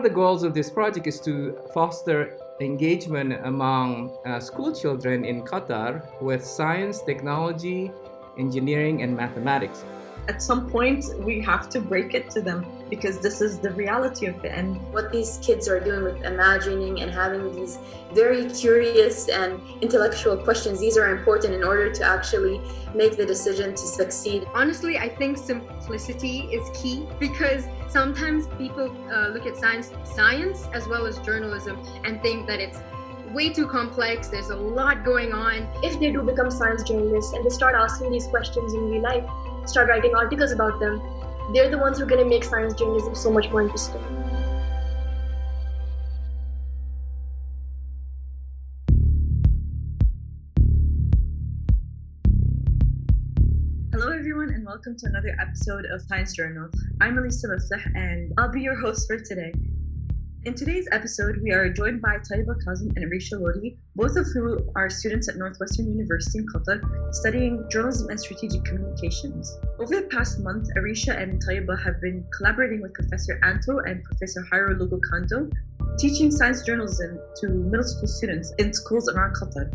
of the goals of this project is to foster engagement among uh, school children in Qatar with science, technology, engineering, and mathematics. At some point, we have to break it to them because this is the reality of it. And what these kids are doing with imagining and having these very curious and intellectual questions, these are important in order to actually make the decision to succeed. Honestly, I think simplicity is key because sometimes people uh, look at science, science as well as journalism, and think that it's way too complex. There's a lot going on. If they do become science journalists and they start asking these questions in real life, start writing articles about them, they're the ones who are going to make science journalism so much more interesting. Welcome to another episode of Science Journal. I'm Elisa Masleh, and I'll be your host for today. In today's episode, we are joined by Taiba Kazim and Arisha Lodi, both of whom are students at Northwestern University in Qatar, studying journalism and strategic communications. Over the past month, Arisha and Taiba have been collaborating with Professor Anto and Professor Jairo Lugo teaching science journalism to middle school students in schools around Qatar.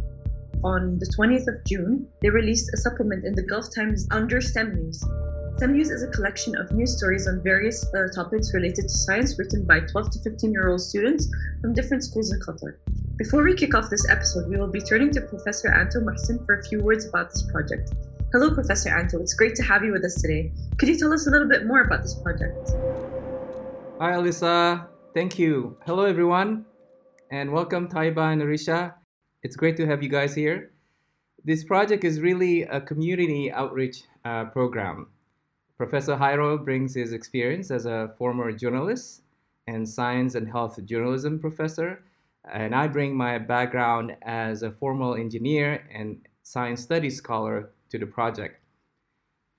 On the 20th of June, they released a supplement in the Gulf Times under STEM News, STEM News is a collection of news stories on various uh, topics related to science written by 12 to 15 year old students from different schools in Qatar. Before we kick off this episode, we will be turning to Professor Anto Mohsin for a few words about this project. Hello, Professor Anto. It's great to have you with us today. Could you tell us a little bit more about this project? Hi, Alyssa. Thank you. Hello, everyone, and welcome, Taiba and Arisha. It's great to have you guys here. This project is really a community outreach uh, program Professor Jairo brings his experience as a former journalist and science and health journalism professor, and I bring my background as a formal engineer and science studies scholar to the project.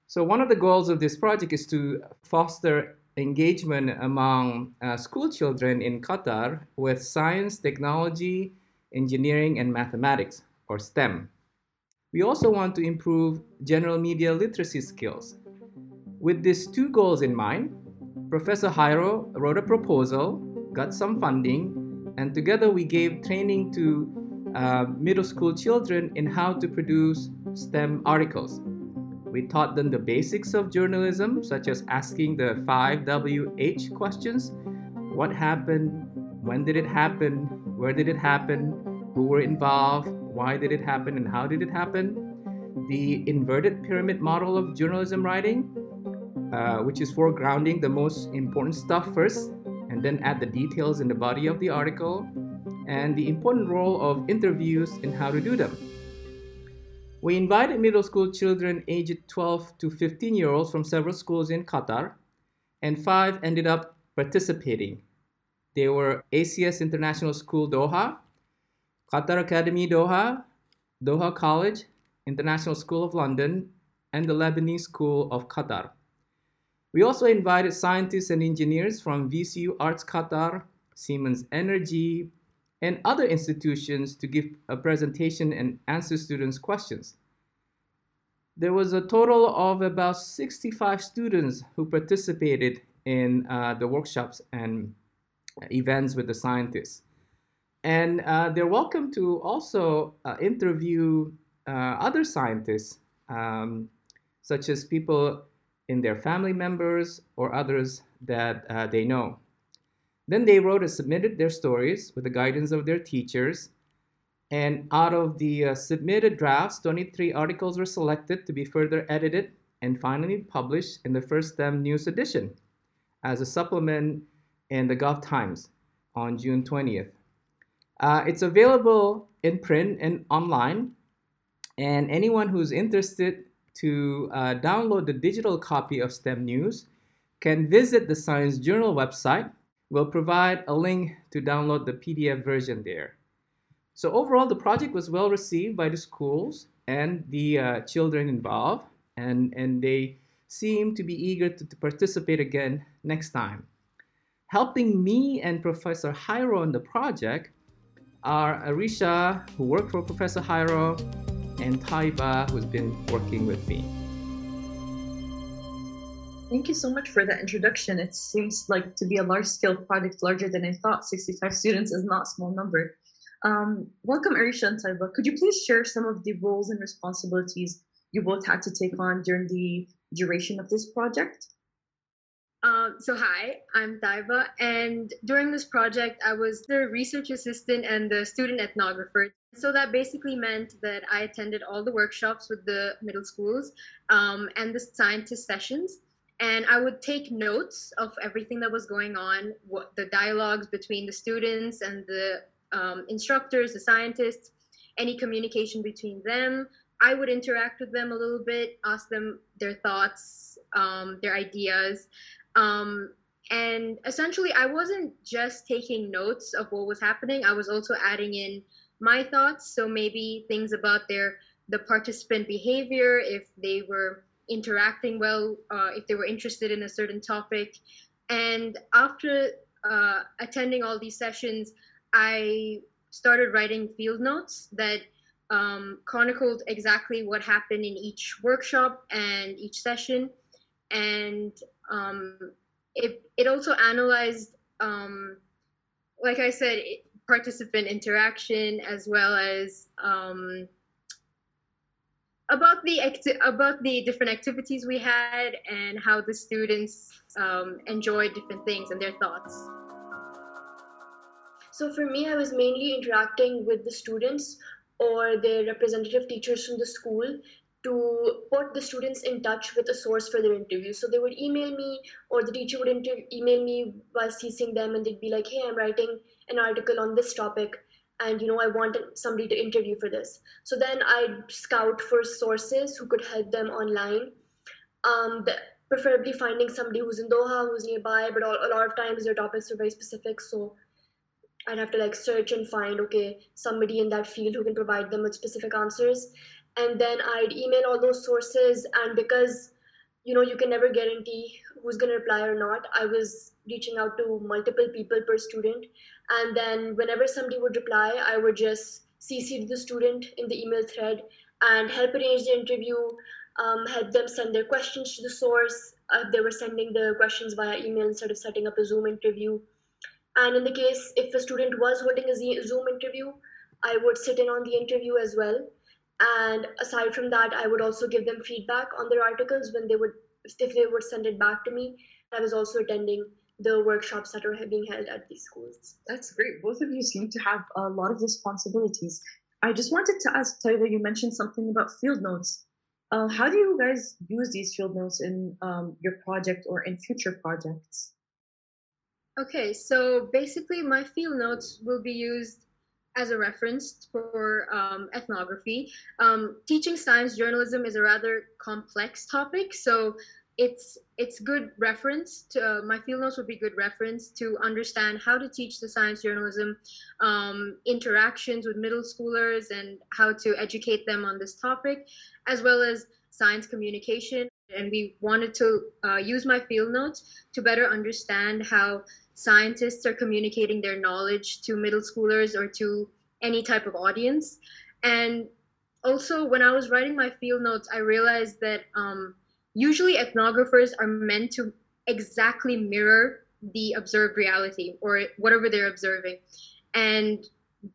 So, one of the goals of this project is to foster engagement among uh, school children in Qatar with science, technology, engineering, and mathematics, or STEM. We also want to improve general media literacy skills with these two goals in mind, Professor Jairo wrote a proposal, got some funding, and together we gave training to uh, middle school children in how to produce STEM articles. We taught them the basics of journalism, such as asking the five WH questions what happened, when did it happen, where did it happen, who were involved, why did it happen, and how did it happen. The inverted pyramid model of journalism writing, uh, which is foregrounding the most important stuff first, and then add the details in the body of the article, and the important role of interviews and how to do them. We invited middle school children aged 12 to 15 year olds from several schools in Qatar, and five ended up participating. They were ACS International School Doha, Qatar Academy Doha, Doha College, International School of London, and the Lebanese School of Qatar. We also invited scientists and engineers from VCU Arts Qatar, Siemens Energy, and other institutions to give a presentation and answer students' questions. There was a total of about 65 students who participated in uh, the workshops and events with the scientists. And uh, they're welcome to also uh, interview uh, other scientists, um, such as people in their family members or others that uh, they know. Then they wrote and submitted their stories with the guidance of their teachers. And out of the uh, submitted drafts, 23 articles were selected to be further edited and finally published in the first STEM News edition as a supplement in the Gulf Times on June 20th. Uh, it's available in print and online, and anyone who's interested to uh, download the digital copy of STEM News can visit the Science Journal website. We'll provide a link to download the PDF version there. So overall, the project was well received by the schools and the uh, children involved, and, and they seem to be eager to, to participate again next time. Helping me and Professor Jairo on the project are Arisha, who worked for Professor Jairo, and Taiba, who's been working with me. Thank you so much for that introduction. It seems like to be a large scale project, larger than I thought. 65 students is not a small number. Um, welcome, Arisha and Taiba. Could you please share some of the roles and responsibilities you both had to take on during the duration of this project? Um, so hi, I'm Taiba, and during this project, I was the research assistant and the student ethnographer. So that basically meant that I attended all the workshops with the middle schools um, and the scientist sessions and I would take notes of everything that was going on, what the dialogues between the students and the um, instructors, the scientists, any communication between them. I would interact with them a little bit, ask them their thoughts, um, their ideas. Um, and essentially, I wasn't just taking notes of what was happening, I was also adding in my thoughts. So maybe things about their the participant behavior, if they were interacting well, uh, if they were interested in a certain topic. And after uh, attending all these sessions, I started writing field notes that um, chronicled exactly what happened in each workshop and each session. And um, it, it also analyzed, um, like I said, participant interaction as well as um, about the about the different activities we had and how the students um, enjoyed different things and their thoughts. So for me, I was mainly interacting with the students or their representative teachers from the school to put the students in touch with a source for their interview. So they would email me, or the teacher would email me while CCing them, and they'd be like, "Hey, I'm writing an article on this topic and you know i want somebody to interview for this. So then i'd scout for sources who could help them online. Um, preferably finding somebody who's in doha who's nearby but all, a lot of times their topics are very specific so i'd have to like search and find okay somebody in that field who can provide them with specific answers and then i'd email all those sources and because you know you can never guarantee who's going to reply or not i was reaching out to multiple people per student. And then whenever somebody would reply i would just cc the student in the email thread and help arrange the interview um, help them send their questions to the source uh, they were sending the questions via email instead of setting up a zoom interview. And in the case if a student was holding a zoom interview i would sit in on the interview as well and aside from that i would also give them feedback on their articles when they would if they would send it back to me i was also attending the workshops that are being held at these schools. That's great. Both of you seem to have a lot of responsibilities. I just wanted to ask Taiba, you mentioned something about field notes. Uh, how do you guys use these field notes in um, your project or in future projects? Okay, so basically, my field notes will be used as a reference for um, ethnography. Um, teaching science journalism is a rather complex topic, so it's it's good reference to uh, my field notes would be good reference to understand how to teach the science journalism um, interactions with middle schoolers and how to educate them on this topic as well as science communication and we wanted to uh, use my field notes to better understand how scientists are communicating their knowledge to middle schoolers or to any type of audience. And also when i was writing my field notes i realized that um, usually ethnographers are meant to exactly mirror the observed reality or whatever they're observing. And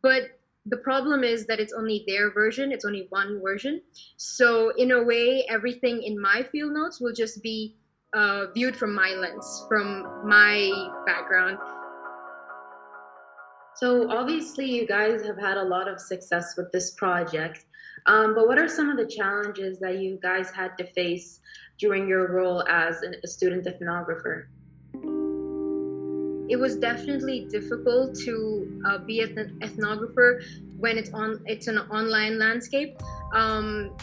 but the problem is that it's only their version it's only one version so in a way everything in my field notes will just be uh, viewed from my lens from my background so obviously you guys have had a lot of success with this project um, but what are some of the challenges that you guys had to face during your role as a student ethnographer? It was definitely difficult to uh, be an ethnographer when it's on it's an online landscape. Um,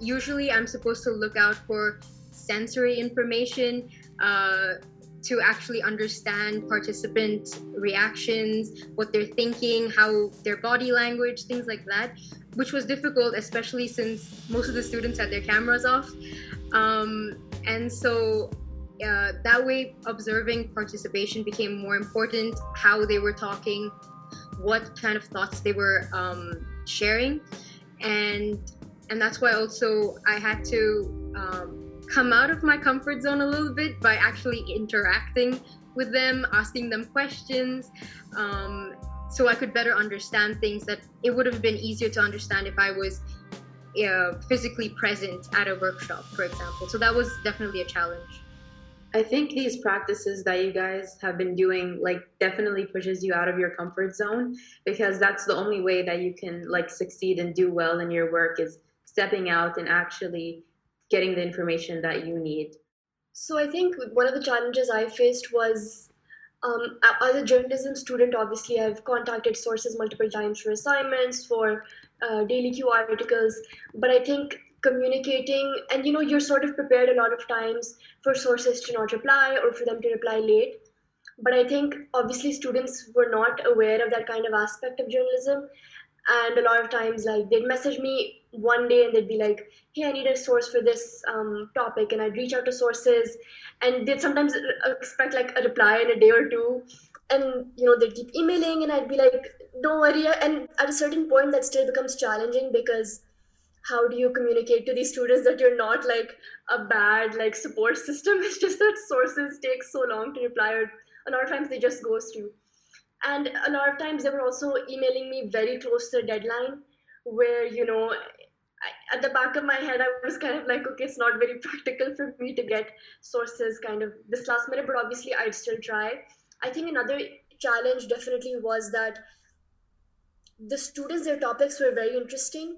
usually, I'm supposed to look out for sensory information. Uh, to actually understand participant reactions, what they're thinking, how their body language, things like that, which was difficult, especially since most of the students had their cameras off. Um, and so uh, that way, observing participation became more important, how they were talking, what kind of thoughts they were um, sharing. And and that's why also I had to um, come out of my comfort zone a little bit by actually interacting with them, asking them questions, um, so I could better understand things that it would have been easier to understand if I was uh, physically present at a workshop, for example. So that was definitely a challenge. I think these practices that you guys have been doing like definitely pushes you out of your comfort zone because that's the only way that you can like succeed and do well in your work is stepping out and actually getting the information that you need. So I think one of the challenges I faced was um, as a journalism student, obviously I've contacted sources multiple times for assignments, for uh, daily Q articles, but I think communicating and you know you're sort of prepared a lot of times for sources to not reply or for them to reply late. But i think obviously students were not aware of that kind of aspect of journalism. And a lot of times like they'd message me one day and they'd be like hey i need a source for this um, topic and i'd reach out to sources. And they'd sometimes expect like a reply in a day or two. And you know they'd keep emailing and i'd be like don't worry and at a certain point that still becomes challenging because how do you communicate to these students that you're not like a bad like support system? It's just that sources take so long to reply or a lot of times they just ghost you. And a lot of times they were also emailing me very close to the deadline where you know I, at the back of my head i was kind of like okay it's not very practical for me to get sources kind of this last minute but obviously i'd still try. I think another challenge definitely was that the students their topics were very interesting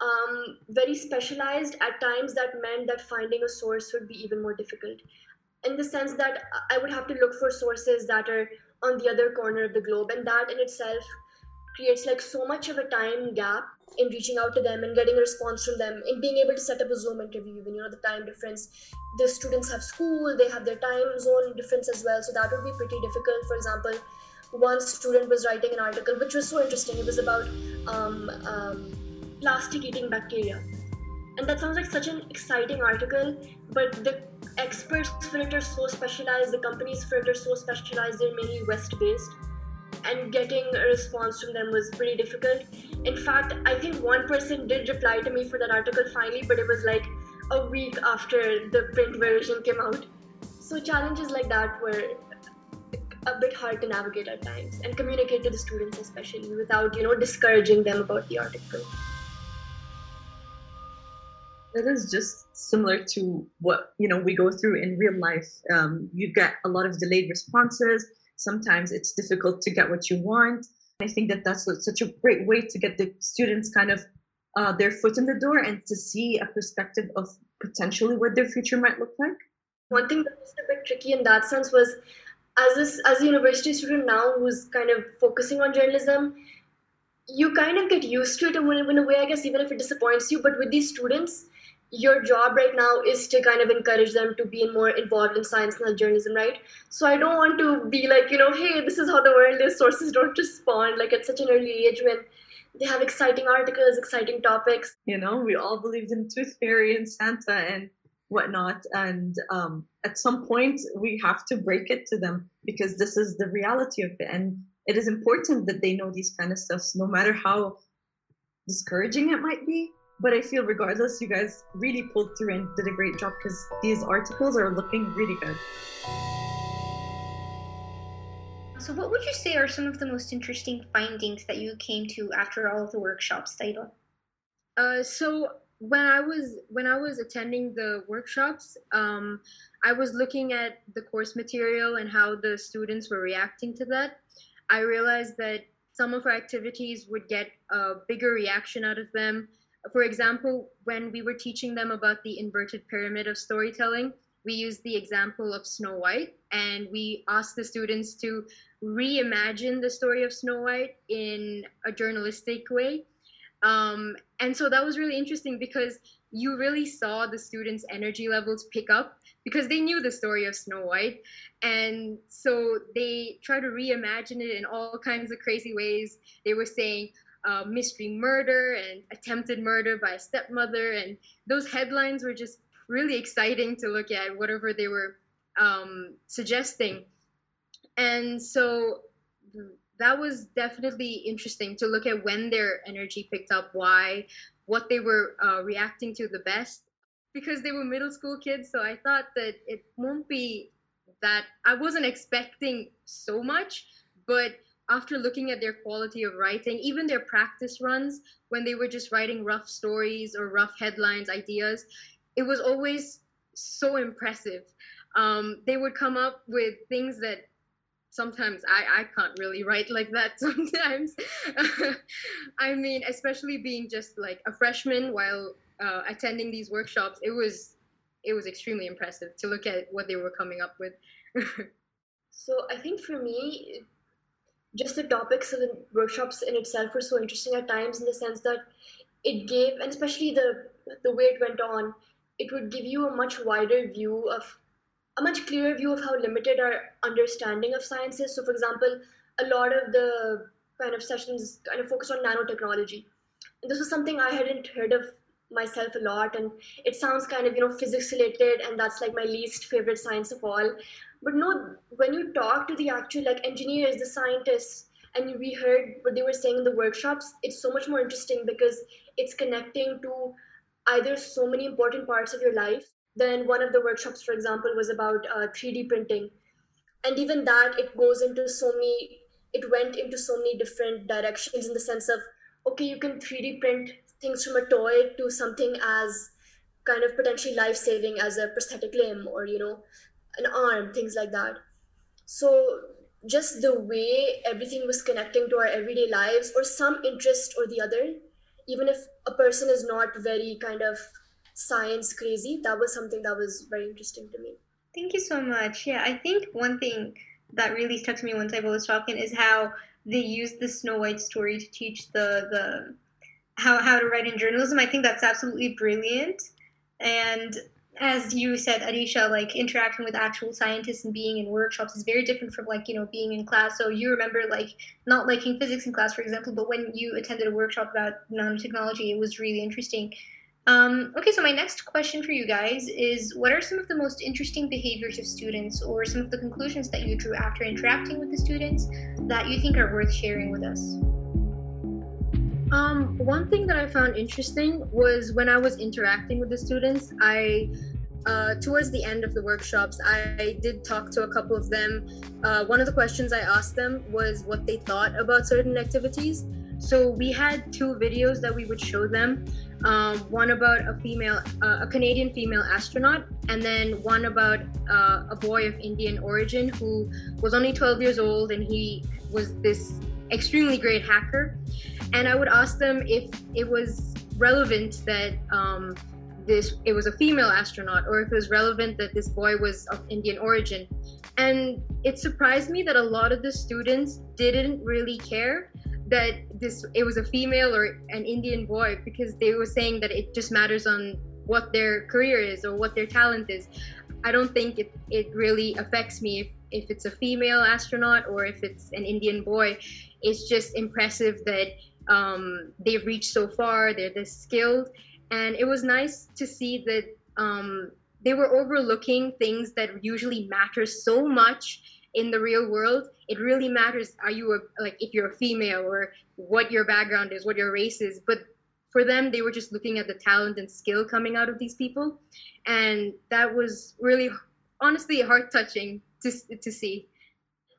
um, very specialized at times that meant that finding a source would be even more difficult. In the sense that i would have to look for sources that are on the other corner of the globe and that in itself creates like so much of a time gap in reaching out to them and getting a response from them in being able to set up a zoom interview even you know the time difference the students have school they have their time zone difference as well. So that would be pretty difficult. For example one student was writing an article which was so interesting. It was about um, um, plastic eating bacteria. And that sounds like such an exciting article, but the experts for it are so specialized, the companies for it are so specialized, they're mainly West based. And getting a response from them was pretty difficult. In fact, I think one person did reply to me for that article finally, but it was like a week after the print version came out. So challenges like that were a bit hard to navigate at times and communicate to the students especially without you know discouraging them about the article that is just similar to what you know we go through in real life. Um, you get a lot of delayed responses. Sometimes it's difficult to get what you want. I think that that's such a great way to get the students kind of uh, their foot in the door and to see a perspective of potentially what their future might look like. One thing that was a bit tricky in that sense was as a, as a university student now who's kind of focusing on journalism, you kind of get used to it in a way, I guess, even if it disappoints you. But with these students, your job right now is to kind of encourage them to be more involved in science and journalism, right? So I don't want to be like, you know, hey, this is how the world is. Sources don't respond like at such an early age when they have exciting articles, exciting topics. You know, we all believed in Tooth Fairy and Santa and whatnot, and um, at some point we have to break it to them because this is the reality of it, and it is important that they know these kind of stuff, no matter how discouraging it might be but I feel regardless, you guys really pulled through and did a great job because these articles are looking really good. So, what would you say are some of the most interesting findings that you came to after all of the workshops, Taiba? Uh, so when I was when I was attending the workshops, um, I was looking at the course material and how the students were reacting to that. I realized that some of our activities would get a bigger reaction out of them for example, when we were teaching them about the inverted pyramid of storytelling, we used the example of Snow White and we asked the students to reimagine the story of Snow White in a journalistic way. Um, and so that was really interesting because you really saw the students' energy levels pick up because they knew the story of Snow White. And so they tried to reimagine it in all kinds of crazy ways. They were saying, uh, mystery murder and attempted murder by a stepmother. And those headlines were just really exciting to look at, whatever they were um, suggesting. And so that was definitely interesting to look at when their energy picked up, why, what they were uh, reacting to the best. because they were middle school kids. So I thought that it won't be that I wasn't expecting so much, but after looking at their quality of writing, even their practice runs, when they were just writing rough stories or rough headlines, ideas, it was always so impressive. Um, they would come up with things that sometimes I, I can't really write like that sometimes. I mean, especially being just like a freshman while uh, attending these workshops, it was it was extremely impressive to look at what they were coming up with. so I think for me, just the topics of the workshops in itself were so interesting at times in the sense that it gave, and especially the the way it went on, it would give you a much wider view of a much clearer view of how limited our understanding of science is. So, for example, a lot of the kind of sessions kind of focused on nanotechnology. And this was something I hadn't heard of myself a lot, and it sounds kind of you know physics related, and that's like my least favorite science of all. But no, when you talk to the actual like engineers, the scientists, and we heard what they were saying in the workshops, it's so much more interesting because it's connecting to either so many important parts of your life then one of the workshops, for example, was about uh, 3D printing. And even that, it goes into so many, it went into so many different directions in the sense of, okay, you can 3D print things from a toy to something as kind of potentially life saving as a prosthetic limb or, you know, an arm, things like that. So just the way everything was connecting to our everyday lives or some interest or the other, even if a person is not very kind of science crazy. That was something that was very interesting to me. Thank you so much. Yeah, I think one thing that really stuck to me once I was talking is how they used the Snow White story to teach the the how how to write in journalism. I think that's absolutely brilliant. And as you said, Arisha, like interacting with actual scientists and being in workshops is very different from like, you know, being in class. So you remember like not liking physics in class, for example, but when you attended a workshop about nanotechnology, it was really interesting. Um, okay, so my next question for you guys is what are some of the most interesting behaviors of students or some of the conclusions that you drew after interacting with the students that you think are worth sharing with us? Um, one thing that I found interesting was when I was interacting with the students, I uh, towards the end of the workshops, I did talk to a couple of them. Uh, one of the questions I asked them was what they thought about certain activities. So we had two videos that we would show them, um, one about a female, uh, a Canadian female astronaut, and then one about uh, a boy of Indian origin who was only 12 years old and he was this extremely great hacker. And I would ask them if it was relevant that um, this it was a female astronaut or if it was relevant that this boy was of Indian origin. And it surprised me that a lot of the students didn't really care that this it was a female or an Indian boy because they were saying that it just matters on what their career is or what their talent is. I don't think it, it really affects me if, if it's a female astronaut or if it's an Indian boy. It's just impressive that um, they've reached so far, they're this skilled. And it was nice to see that um, they were overlooking things that usually matter so much in the real world it really matters are you a, like if you're a female or what your background is what your race is but for them they were just looking at the talent and skill coming out of these people and that was really honestly heart touching to, to see.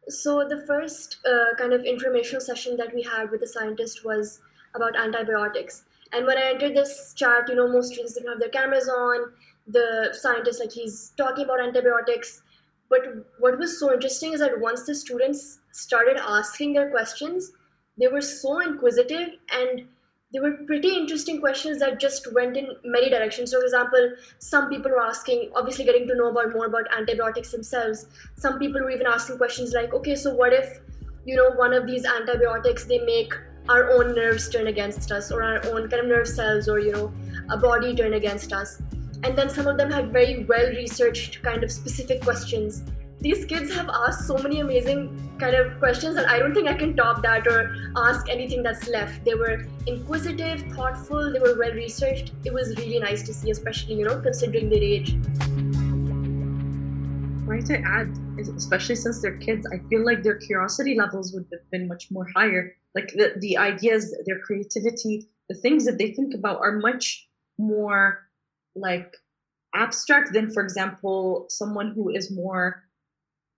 So the first uh, kind of informational session that we had with the scientist was about antibiotics. And when i entered this chat you know most students didn't have their cameras on. The scientist like he's talking about antibiotics. But what was so interesting is that once the students started asking their questions, they were so inquisitive and they were pretty interesting questions that just went in many directions. So, for example, some people were asking, obviously getting to know about more about antibiotics themselves. Some people were even asking questions like, okay, so what if, you know, one of these antibiotics they make our own nerves turn against us, or our own kind of nerve cells, or you know, a body turn against us and then some of them had very well researched kind of specific questions these kids have asked so many amazing kind of questions that I don't think I can top that or ask anything that's left. They were inquisitive, thoughtful, they were well researched. It was really nice to see, especially, you know, considering their age. Right to add, especially since they're kids, I feel like their curiosity levels would have been much more higher. Like the, the ideas, their creativity, the things that they think about are much more like abstract than, for example, someone who is more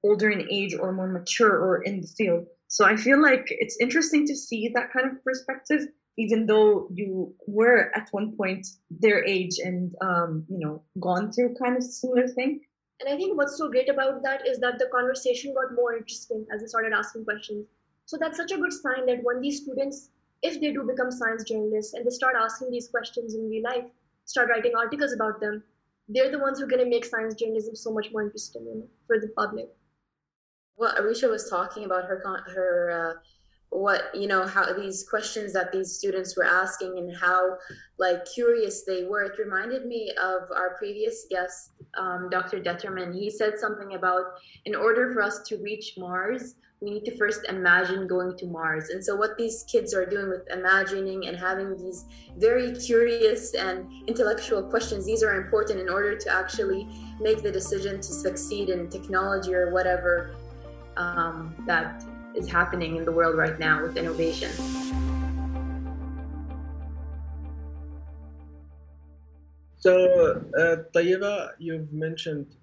older in age or more mature or in the field. So I feel like it's interesting to see that kind of perspective, even though you were at one point their age and um, you know gone through kind of similar thing. And I think what's so great about that is that the conversation got more interesting as they started asking questions. So that's such a good sign that when these students, if they do become science journalists and they start asking these questions in real life, start writing articles about them, they're the ones who are going to make science journalism so much more interesting you know, for the public. Well, Arisha was talking about her her uh, what you know how these questions that these students were asking and how like curious they were. It reminded me of our previous guest, um, Dr. Detterman. He said something about in order for us to reach Mars, we need to first imagine going to Mars. And so, what these kids are doing with imagining and having these very curious and intellectual questions, these are important in order to actually make the decision to succeed in technology or whatever um, that is happening in the world right now with innovation. So, uh, you've mentioned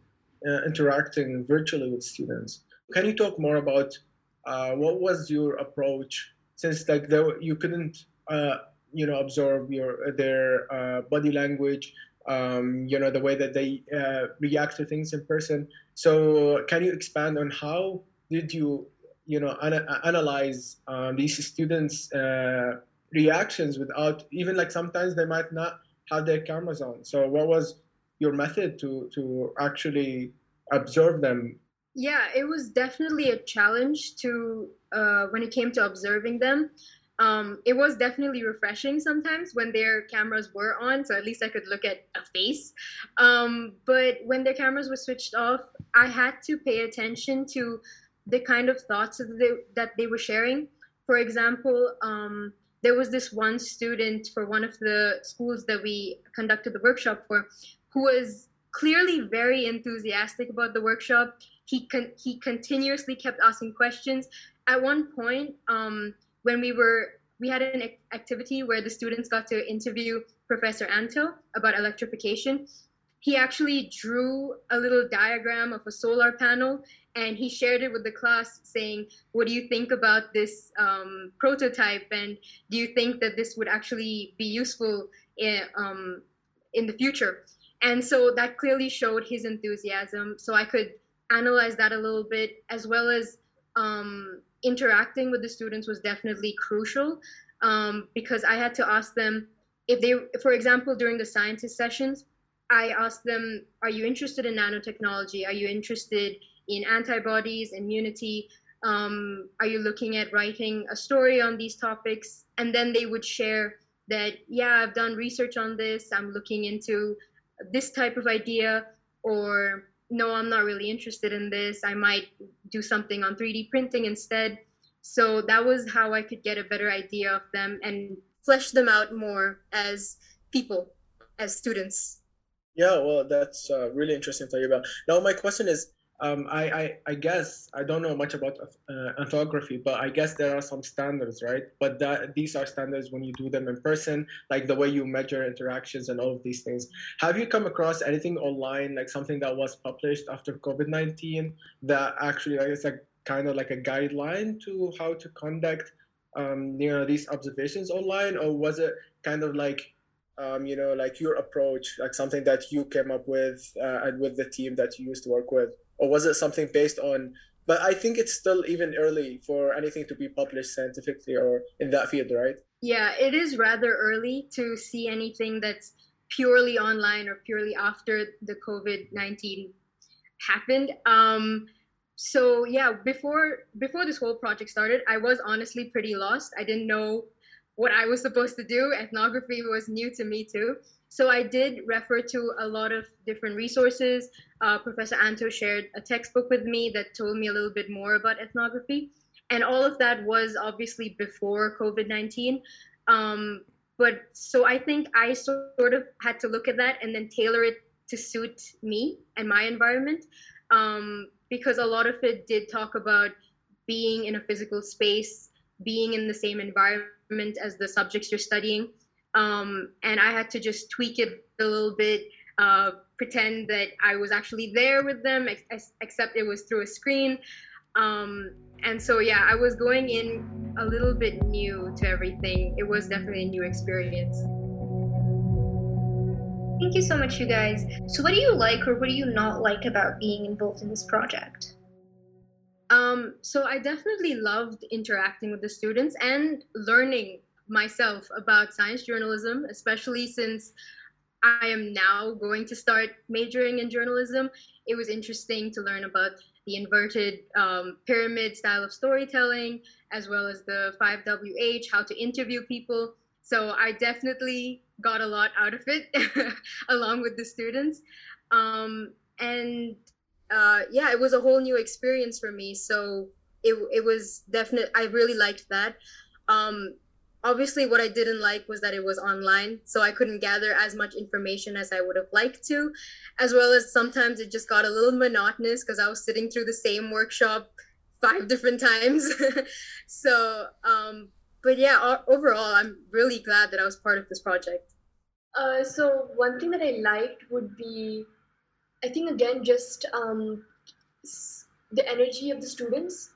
uh, interacting virtually with students. Can you talk more about uh, what was your approach since like you couldn't uh, you know observe your their uh, body language um, you know the way that they uh, react to things in person so can you expand on how did you you know ana- analyze um, these students uh, reactions without even like sometimes they might not have their cameras on. So what was your method to to actually observe them? Yeah it was definitely a challenge to uh, when it came to observing them. Um, it was definitely refreshing sometimes when their cameras were on so at least i could look at a face. Um, but when their cameras were switched off i had to pay attention to the kind of thoughts that they, that they were sharing for example um, there was this one student for one of the schools that we conducted the workshop for who was clearly very enthusiastic about the workshop he con- he continuously kept asking questions. At one point, um, when we were we had an activity where the students got to interview Professor Anto about electrification. He actually drew a little diagram of a solar panel and he shared it with the class saying, What do you think about this um, prototype? And do you think that this would actually be useful in, um, in the future? And so that clearly showed his enthusiasm. So I could analyze that a little bit, as well as um, interacting with the students was definitely crucial um, because I had to ask them if they, for example, during the scientist sessions, I asked them, Are you interested in nanotechnology? Are you interested in antibodies, immunity? Um, are you looking at writing a story on these topics? And then they would share that, yeah, I've done research on this, I'm looking into this type of idea, or no, I'm not really interested in this. I might do something on 3D printing instead. So that was how I could get a better idea of them and flesh them out more as people, as students. Yeah, well, that's uh, really interesting, Tayyiba. Now, my question is um, I, I, I guess I don't know much about uh, orthography, but I guess there are some standards, right? But that these are standards when you do them in person, like the way you measure interactions and all of these things. Have you come across anything online, like something that was published after COVID nineteen, that actually like, is like kind of like a guideline to how to conduct, um, you know, these observations online, or was it kind of like um, you know, like your approach, like something that you came up with uh, and with the team that you used to work with? or was it something based on but i think it's still even early for anything to be published scientifically or in that field right? Yeah it is rather early to see anything that's purely online or purely after the covid-19 happened. Um so yeah before before this whole project started i was honestly pretty lost. I didn't know what i was supposed to do ethnography was new to me too so I did refer to a lot of different resources. Uh, Professor Anto shared a textbook with me that told me a little bit more about ethnography. And all of that was obviously before COVID 19. Um, but so I think I sort of had to look at that and then tailor it to suit me and my environment. Um, because a lot of it did talk about being in a physical space, being in the same environment as the subjects you're studying um, and I had to just tweak it a little bit uh, pretend that I was actually there with them, ex- except it was through a screen. Um, and so, yeah, I was going in a little bit new to everything. It was definitely a new experience. Thank you so much, you guys. So, what do you like or what do you not like about being involved in this project? Um, so, I definitely loved interacting with the students and learning myself about science journalism, especially since I am now going to start majoring in journalism. It was interesting to learn about the inverted um, pyramid style of storytelling, as well as the 5WH, how to interview people. So I definitely got a lot out of it along with the students. Um, and uh, yeah, it was a whole new experience for me. So it, it was definite. I really liked that. Um, obviously, what I didn't like was that it was online. So I couldn't gather as much information as I would have liked to, as well as sometimes it just got a little monotonous because I was sitting through the same workshop five different times. so, um, but yeah, overall, I'm really glad that I was part of this project. Uh, so one thing that I liked would be, I think again, just um, the energy of the students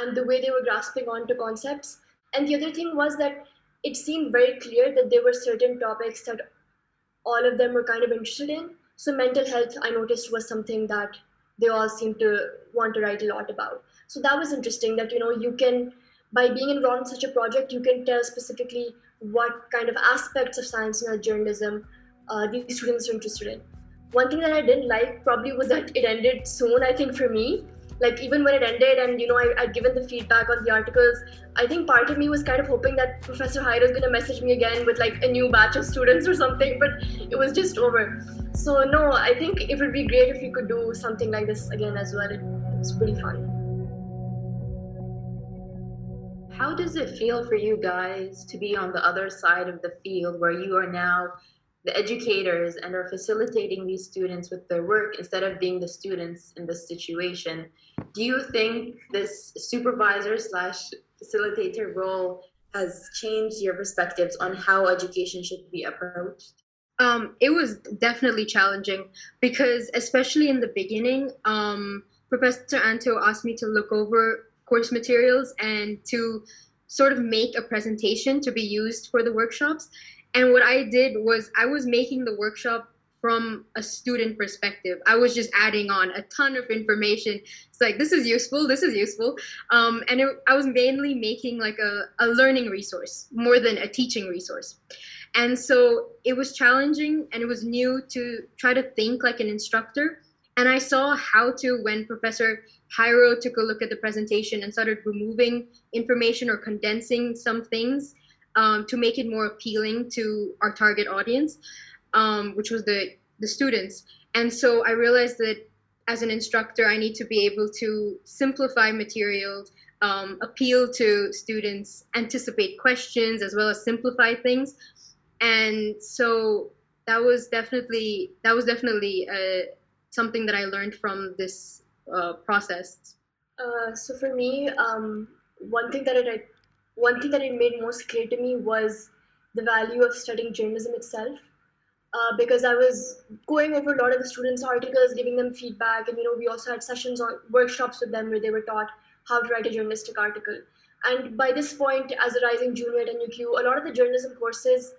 and the way they were grasping onto concepts. And the other thing was that it seemed very clear that there were certain topics that all of them were kind of interested in. So mental health, I noticed, was something that they all seemed to want to write a lot about. So that was interesting. That you know you can, by being involved in such a project, you can tell specifically what kind of aspects of science and journalism uh, these students are interested in. One thing that I didn't like probably was that it ended soon, I think, for me. Like, even when it ended and, you know, I, I'd given the feedback on the articles, I think part of me was kind of hoping that Professor Jairo was going to message me again with, like, a new batch of students or something, but it was just over. So, no, I think it would be great if we could do something like this again as well. It, it was pretty fun. How does it feel for you guys to be on the other side of the field where you are now the educators and are facilitating these students with their work instead of being the students in this situation? Do you think this supervisor slash facilitator role has changed your perspectives on how education should be approached? Um, it was definitely challenging because, especially in the beginning, um, Professor Anto asked me to look over course materials and to sort of make a presentation to be used for the workshops. And what I did was I was making the workshop from a student perspective. I was just adding on a ton of information. It's like this is useful, this is useful, um, and it, I was mainly making like a, a learning resource more than a teaching resource. And so it was challenging and it was new to try to think like an instructor. And I saw how to when Professor Jairo took a look at the presentation and started removing information or condensing some things um, to make it more appealing to our target audience, um, which was the, the students. And so I realized that as an instructor, I need to be able to simplify materials, um, appeal to students, anticipate questions, as well as simplify things. And so that was definitely that was definitely uh, something that I learned from this uh, process? Uh, so for me, um, one thing that it one thing that it made most clear to me was the value of studying journalism itself. Uh, because I was going over a lot of the students' articles, giving them feedback, and you know we also had sessions or workshops with them where they were taught how to write a journalistic article. And by this point, as a rising junior at NUQ, a lot of the journalism courses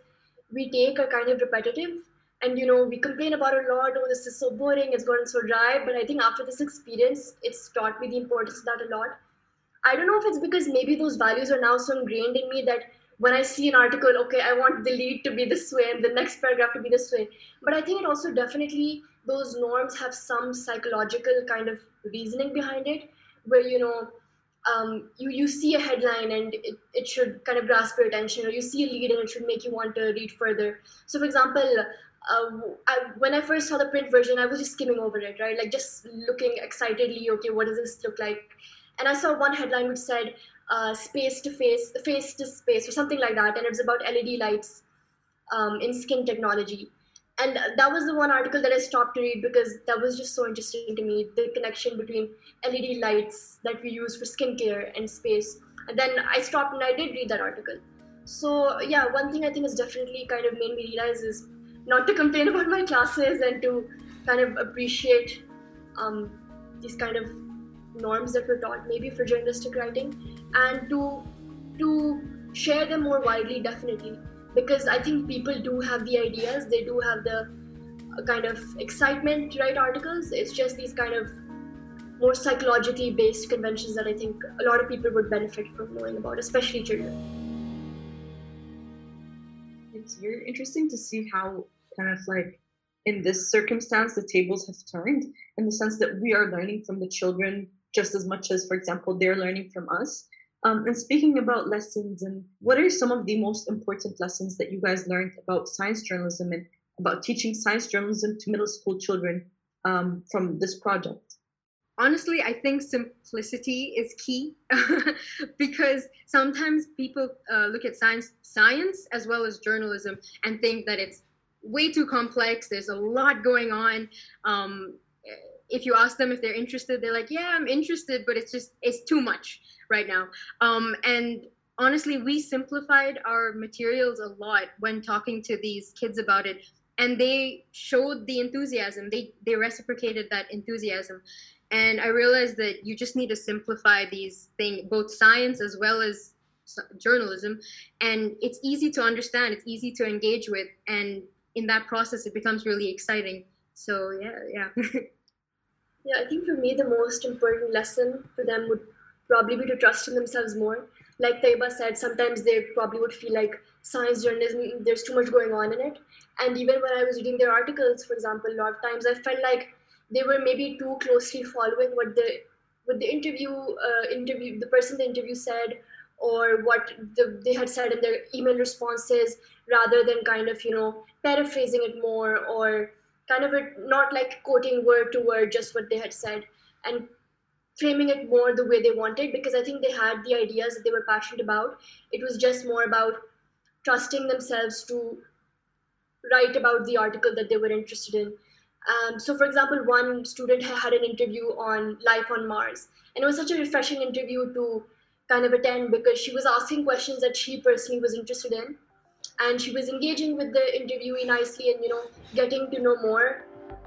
we take are kind of repetitive and you know we complain about a lot oh this is so boring it's gotten so dry but i think after this experience it's taught me the importance of that a lot i don't know if it's because maybe those values are now so ingrained in me that when i see an article okay i want the lead to be this way and the next paragraph to be this way but i think it also definitely those norms have some psychological kind of reasoning behind it where you know um, you you see a headline and it, it should kind of grasp your attention or you see a lead and it should make you want to read further so for example uh, I, when I first saw the print version, I was just skimming over it, right? Like just looking excitedly, okay, what does this look like? And I saw one headline which said uh, space to face, face to space, or something like that. And it's about LED lights um, in skin technology. And that was the one article that I stopped to read because that was just so interesting to me the connection between LED lights that we use for skincare and space. And then I stopped and I did read that article. So, yeah, one thing I think has definitely kind of made me realize is not to complain about my classes and to kind of appreciate um, these kind of norms that were taught maybe for journalistic writing and to to share them more widely definitely. Because i think people do have the ideas they do have the uh, kind of excitement to write articles. It's just these kind of more psychologically based conventions that i think a lot of people would benefit from knowing about especially children it's very interesting to see how kind of like in this circumstance the tables have turned in the sense that we are learning from the children just as much as for example they're learning from us. Um, and speaking about lessons and what are some of the most important lessons that you guys learned about science journalism and about teaching science journalism to middle school children um, from this project? Honestly i think simplicity is key because sometimes people uh, look at science science as well as journalism and think that it's way too complex there's a lot going on. Um, if you ask them if they're interested they're like yeah i'm interested but it's just it's too much right now. Um, and honestly we simplified our materials a lot when talking to these kids about it and they showed the enthusiasm. They they reciprocated that enthusiasm. And i realized that you just need to simplify these things both science as well as journalism and it's easy to understand it's easy to engage with and in that process it becomes really exciting. So yeah yeah yeah i think for me the most important lesson for them would probably be to trust in themselves more like Taiba said, sometimes they probably would feel like science journalism, there's too much going on in it. And even when I was reading their articles, for example, a lot of times I felt like they were maybe too closely following what the what the interview uh, interview the person the interview said or what the, they had said in their email responses rather than kind of you know paraphrasing it more or kind of not like quoting word to word just what they had said and framing it more the way they wanted because i think they had the ideas that they were passionate about. It was just more about trusting themselves to write about the article that they were interested in. Um, so, for example, one student had an interview on life on Mars, and it was such a refreshing interview to kind of attend because she was asking questions that she personally was interested in, and she was engaging with the interviewee nicely and you know getting to know more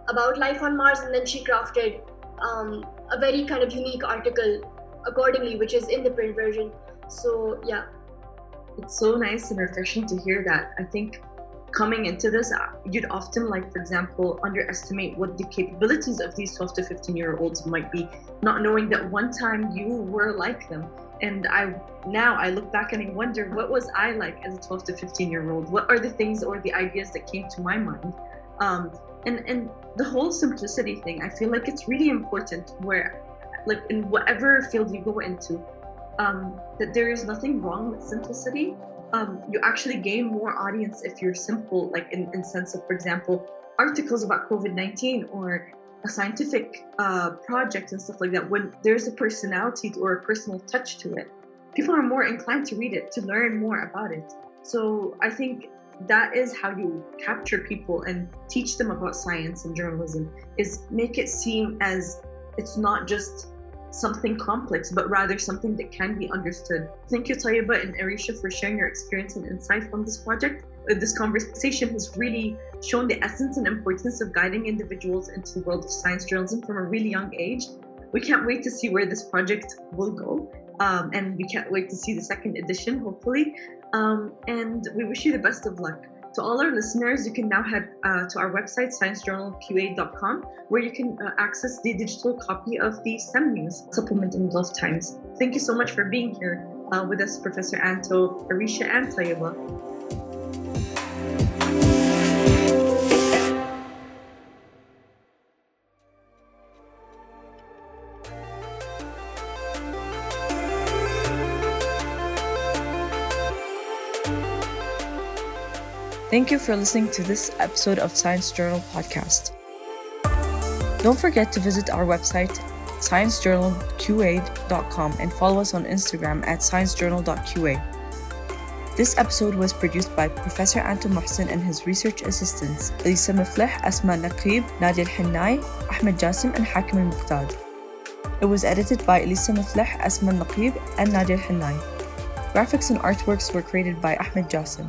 about life on Mars, and then she crafted um, a very kind of unique article accordingly, which is in the print version. So, yeah. It's so nice and refreshing to hear that. I think coming into this, uh, you'd often, like, for example, underestimate what the capabilities of these 12 to 15 year olds might be, not knowing that one time you were like them. And I now I look back and I wonder what was I like as a 12 to 15 year old? What are the things or the ideas that came to my mind? Um, and and the whole simplicity thing, I feel like it's really important where, like in whatever field you go into, um, that there is nothing wrong with simplicity um, you actually gain more audience if you're simple, like in, in sense of, for example, articles about COVID-19 or scientific uh, project and stuff like that. When there's a personality or a personal touch to it, people are more inclined to read it, to learn more about it. So I think that is how you capture people and teach them about science and journalism is make it seem as it's not just something complex, but rather something that can be understood. Thank you, Taiba and Arisha, for sharing your experience and insight from this project. This conversation has really shown the essence and importance of guiding individuals into the world of science journalism from a really young age. We can't wait to see where this project will go. Um, and we can't wait to see the second edition, hopefully. Um, and we wish you the best of luck. To all our listeners, you can now head uh, to our website, sciencejournalqa.com, where you can uh, access the digital copy of the STEM News supplement in Gulf Times. Thank you so much for being here uh, with us, Professor Anto, Arisha, and Taiba. Thank you for listening to this episode of Science Journal Podcast. Don't forget to visit our website, sciencejournalqa.com, and follow us on Instagram at sciencejournal.qa. This episode was produced by Professor Anto Mohsin and his research assistants, Elisa Mifleh, Asma Naqib, Nadia Al-Hannai, Ahmed Jasim, and Hakim Al-Muqtad. It was edited by Elisa Mifleh, Asma Naqib, and Nadia Al-Hannai. Graphics and artworks were created by Ahmed Jasim.